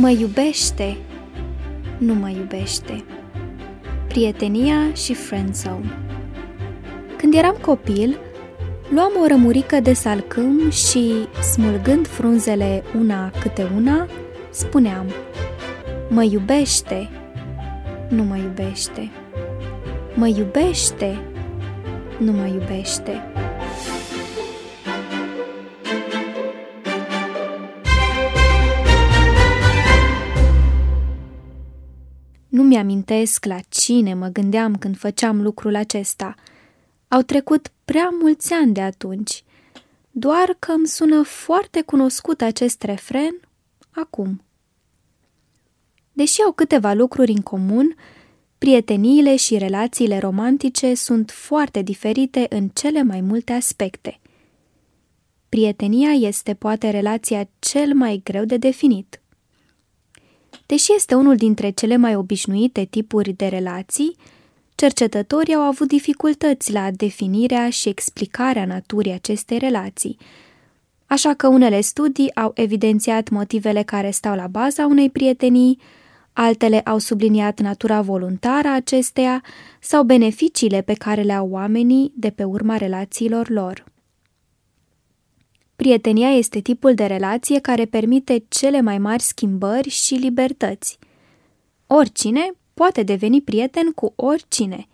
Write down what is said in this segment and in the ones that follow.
Mă iubește, nu mă iubește. Prietenia și friendzone. Când eram copil, luam o rămurică de salcâm și, smulgând frunzele una câte una, spuneam Mă iubește, nu mă iubește. Mă iubește, nu mă iubește. Nu mi-amintesc la cine mă gândeam când făceam lucrul acesta. Au trecut prea mulți ani de atunci. Doar că îmi sună foarte cunoscut acest refren acum. Deși au câteva lucruri în comun, prieteniile și relațiile romantice sunt foarte diferite în cele mai multe aspecte. Prietenia este poate relația cel mai greu de definit. Deși este unul dintre cele mai obișnuite tipuri de relații, cercetătorii au avut dificultăți la definirea și explicarea naturii acestei relații, așa că unele studii au evidențiat motivele care stau la baza unei prietenii, altele au subliniat natura voluntară a acesteia sau beneficiile pe care le au oamenii de pe urma relațiilor lor. Prietenia este tipul de relație care permite cele mai mari schimbări și libertăți. Oricine poate deveni prieten cu oricine,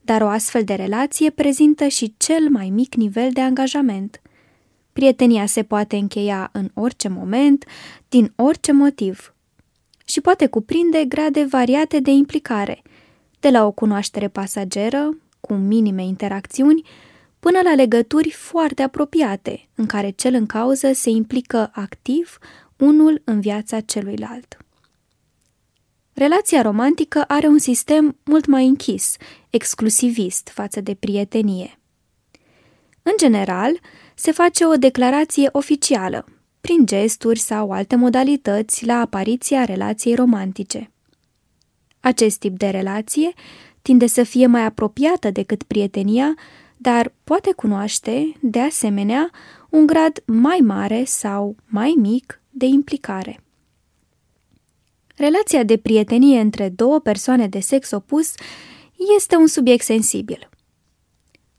dar o astfel de relație prezintă și cel mai mic nivel de angajament. Prietenia se poate încheia în orice moment, din orice motiv – și poate cuprinde grade variate de implicare, de la o cunoaștere pasageră, cu minime interacțiuni, până la legături foarte apropiate, în care cel în cauză se implică activ unul în viața celuilalt. Relația romantică are un sistem mult mai închis, exclusivist față de prietenie. În general, se face o declarație oficială, prin gesturi sau alte modalități la apariția relației romantice. Acest tip de relație tinde să fie mai apropiată decât prietenia, dar poate cunoaște, de asemenea, un grad mai mare sau mai mic de implicare. Relația de prietenie între două persoane de sex opus este un subiect sensibil.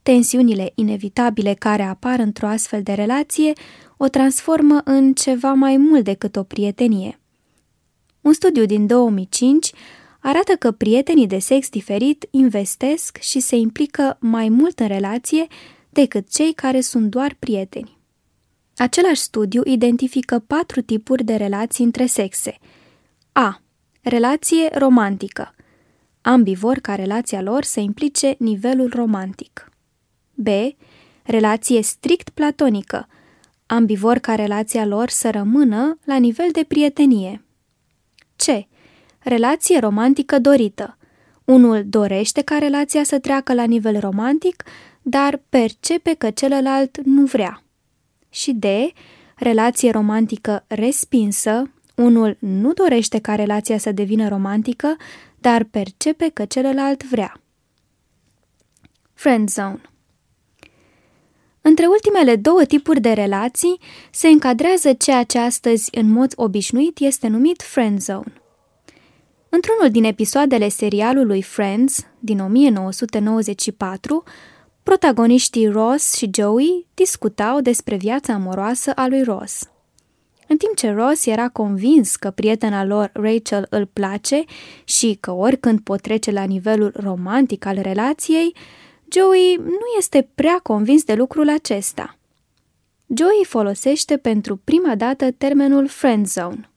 Tensiunile inevitabile care apar într-o astfel de relație o transformă în ceva mai mult decât o prietenie. Un studiu din 2005 arată că prietenii de sex diferit investesc și se implică mai mult în relație decât cei care sunt doar prieteni. Același studiu identifică patru tipuri de relații între sexe. A. Relație romantică. Ambii vor ca relația lor să implice nivelul romantic. B. Relație strict platonică – Ambii vor ca relația lor să rămână la nivel de prietenie. C. Relație romantică dorită. Unul dorește ca relația să treacă la nivel romantic, dar percepe că celălalt nu vrea. Și D. Relație romantică respinsă. Unul nu dorește ca relația să devină romantică, dar percepe că celălalt vrea. Friend zone între ultimele două tipuri de relații se încadrează ceea ce astăzi în mod obișnuit este numit friend zone. Într-unul din episoadele serialului Friends din 1994, protagoniștii Ross și Joey discutau despre viața amoroasă a lui Ross. În timp ce Ross era convins că prietena lor Rachel îl place și că oricând pot trece la nivelul romantic al relației, Joey nu este prea convins de lucrul acesta. Joey folosește pentru prima dată termenul friend zone.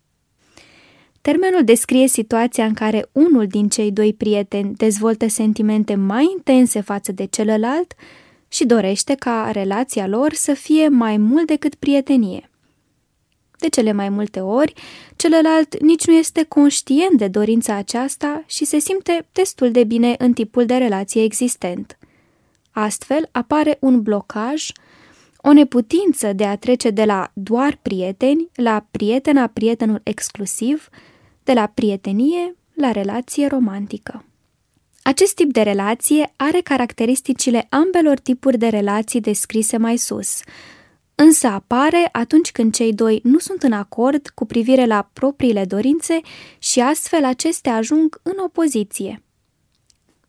Termenul descrie situația în care unul din cei doi prieteni dezvoltă sentimente mai intense față de celălalt și dorește ca relația lor să fie mai mult decât prietenie. De cele mai multe ori, celălalt nici nu este conștient de dorința aceasta și se simte destul de bine în tipul de relație existent. Astfel apare un blocaj, o neputință de a trece de la doar prieteni la prietena prietenul exclusiv, de la prietenie la relație romantică. Acest tip de relație are caracteristicile ambelor tipuri de relații descrise mai sus, însă apare atunci când cei doi nu sunt în acord cu privire la propriile dorințe și astfel acestea ajung în opoziție.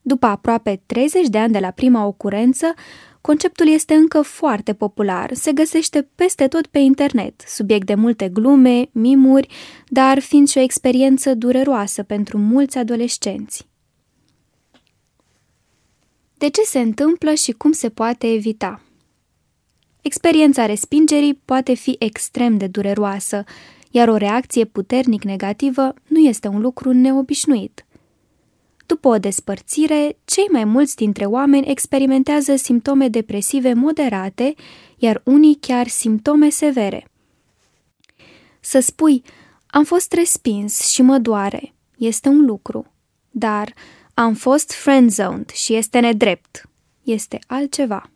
După aproape 30 de ani de la prima ocurență, conceptul este încă foarte popular, se găsește peste tot pe internet, subiect de multe glume, mimuri, dar fiind și o experiență dureroasă pentru mulți adolescenți. De ce se întâmplă și cum se poate evita? Experiența respingerii poate fi extrem de dureroasă, iar o reacție puternic negativă nu este un lucru neobișnuit. După o despărțire, cei mai mulți dintre oameni experimentează simptome depresive moderate, iar unii chiar simptome severe. Să spui, am fost respins și mă doare, este un lucru, dar am fost friendzoned și este nedrept, este altceva.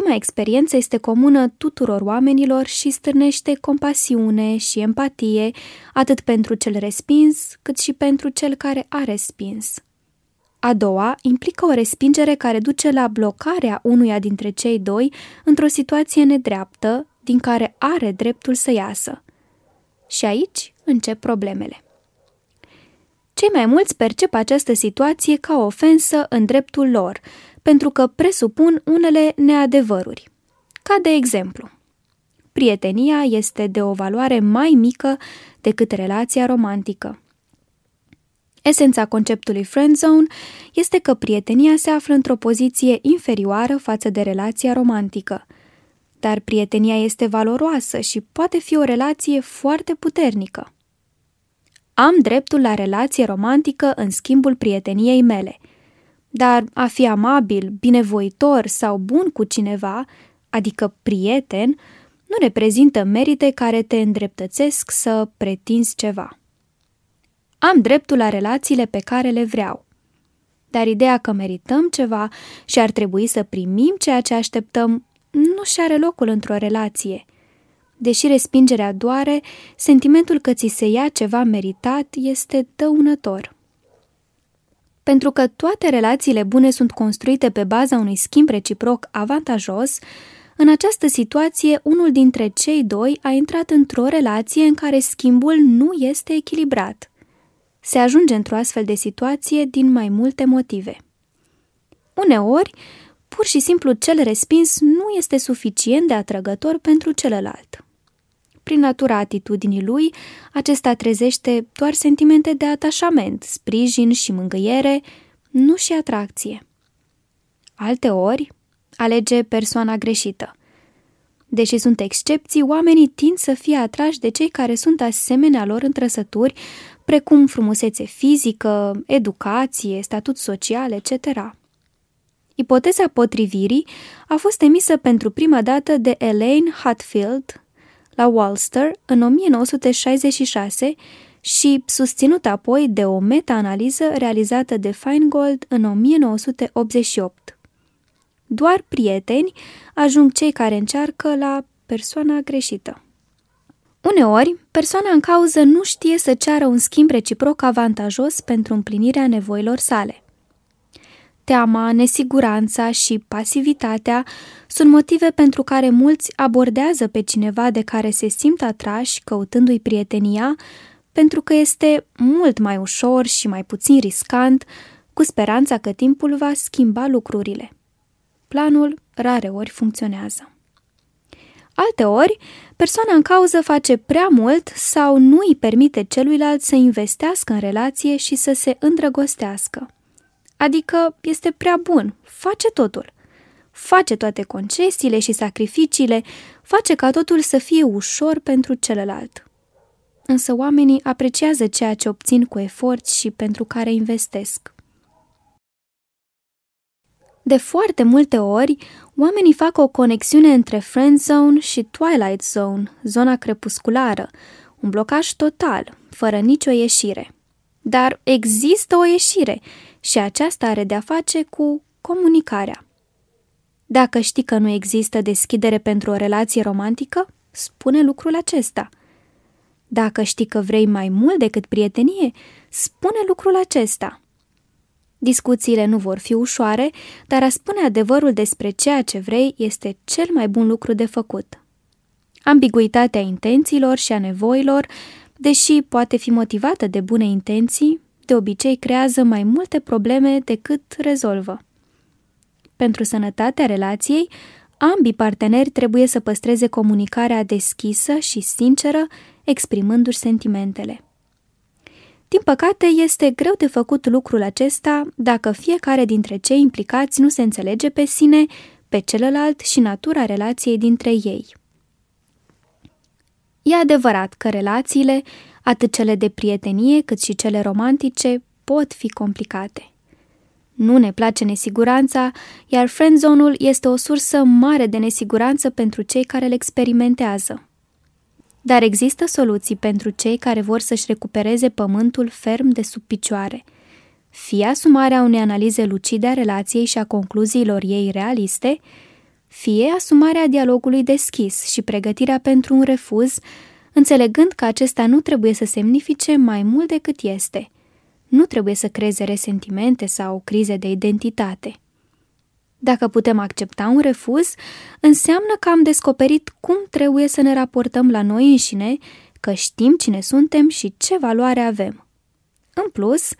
Prima experiență este comună tuturor oamenilor și stârnește compasiune și empatie atât pentru cel respins, cât și pentru cel care a respins. A doua implică o respingere care duce la blocarea unuia dintre cei doi într-o situație nedreaptă din care are dreptul să iasă. Și aici încep problemele. Cei mai mulți percep această situație ca o ofensă în dreptul lor, pentru că presupun unele neadevăruri. Ca de exemplu, prietenia este de o valoare mai mică decât relația romantică. Esența conceptului friendzone este că prietenia se află într-o poziție inferioară față de relația romantică. Dar prietenia este valoroasă și poate fi o relație foarte puternică. Am dreptul la relație romantică în schimbul prieteniei mele – dar a fi amabil, binevoitor sau bun cu cineva, adică prieten, nu reprezintă merite care te îndreptățesc să pretinzi ceva. Am dreptul la relațiile pe care le vreau. Dar ideea că merităm ceva și ar trebui să primim ceea ce așteptăm nu și are locul într-o relație. Deși respingerea doare, sentimentul că ți se ia ceva meritat este dăunător. Pentru că toate relațiile bune sunt construite pe baza unui schimb reciproc avantajos, în această situație, unul dintre cei doi a intrat într-o relație în care schimbul nu este echilibrat. Se ajunge într-o astfel de situație din mai multe motive. Uneori, pur și simplu cel respins nu este suficient de atrăgător pentru celălalt. Prin natura atitudinii lui, acesta trezește doar sentimente de atașament, sprijin și mângâiere, nu și atracție. Alte ori, alege persoana greșită. Deși sunt excepții, oamenii tind să fie atrași de cei care sunt asemenea lor în trăsături, precum frumusețe fizică, educație, statut social, etc. Ipoteza potrivirii a fost emisă pentru prima dată de Elaine Hatfield la Walster în 1966 și susținut apoi de o meta-analiză realizată de Feingold în 1988. Doar prieteni ajung cei care încearcă la persoana greșită. Uneori, persoana în cauză nu știe să ceară un schimb reciproc avantajos pentru împlinirea nevoilor sale. Teama, nesiguranța și pasivitatea sunt motive pentru care mulți abordează pe cineva de care se simt atrași căutându-i prietenia, pentru că este mult mai ușor și mai puțin riscant, cu speranța că timpul va schimba lucrurile. Planul rareori funcționează. Alteori, persoana în cauză face prea mult sau nu îi permite celuilalt să investească în relație și să se îndrăgostească. Adică este prea bun, face totul. Face toate concesiile și sacrificiile, face ca totul să fie ușor pentru celălalt. Însă oamenii apreciază ceea ce obțin cu efort și pentru care investesc. De foarte multe ori, oamenii fac o conexiune între friend zone și twilight zone, zona crepusculară, un blocaj total, fără nicio ieșire. Dar există o ieșire și aceasta are de-a face cu comunicarea. Dacă știi că nu există deschidere pentru o relație romantică, spune lucrul acesta. Dacă știi că vrei mai mult decât prietenie, spune lucrul acesta. Discuțiile nu vor fi ușoare, dar a spune adevărul despre ceea ce vrei este cel mai bun lucru de făcut. Ambiguitatea intențiilor și a nevoilor, deși poate fi motivată de bune intenții, de obicei creează mai multe probleme decât rezolvă. Pentru sănătatea relației, ambii parteneri trebuie să păstreze comunicarea deschisă și sinceră, exprimându-și sentimentele. Din păcate, este greu de făcut lucrul acesta dacă fiecare dintre cei implicați nu se înțelege pe sine, pe celălalt și natura relației dintre ei. E adevărat că relațiile, atât cele de prietenie cât și cele romantice, pot fi complicate. Nu ne place nesiguranța, iar friendzone-ul este o sursă mare de nesiguranță pentru cei care le experimentează. Dar există soluții pentru cei care vor să-și recupereze pământul ferm de sub picioare. Fie asumarea unei analize lucide a relației și a concluziilor ei realiste, fie asumarea dialogului deschis și pregătirea pentru un refuz, înțelegând că acesta nu trebuie să semnifice mai mult decât este. Nu trebuie să creeze resentimente sau crize de identitate. Dacă putem accepta un refuz, înseamnă că am descoperit cum trebuie să ne raportăm la noi înșine, că știm cine suntem și ce valoare avem. În plus,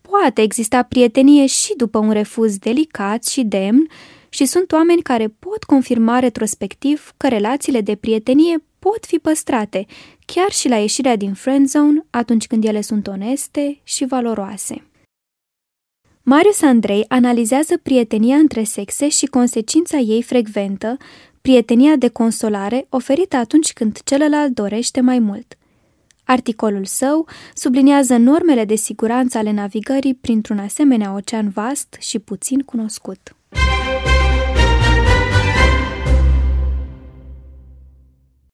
poate exista prietenie și după un refuz delicat și demn și sunt oameni care pot confirma retrospectiv că relațiile de prietenie pot fi păstrate, chiar și la ieșirea din friendzone atunci când ele sunt oneste și valoroase. Marius Andrei analizează prietenia între sexe și consecința ei frecventă, prietenia de consolare oferită atunci când celălalt dorește mai mult. Articolul său subliniază normele de siguranță ale navigării printr-un asemenea ocean vast și puțin cunoscut.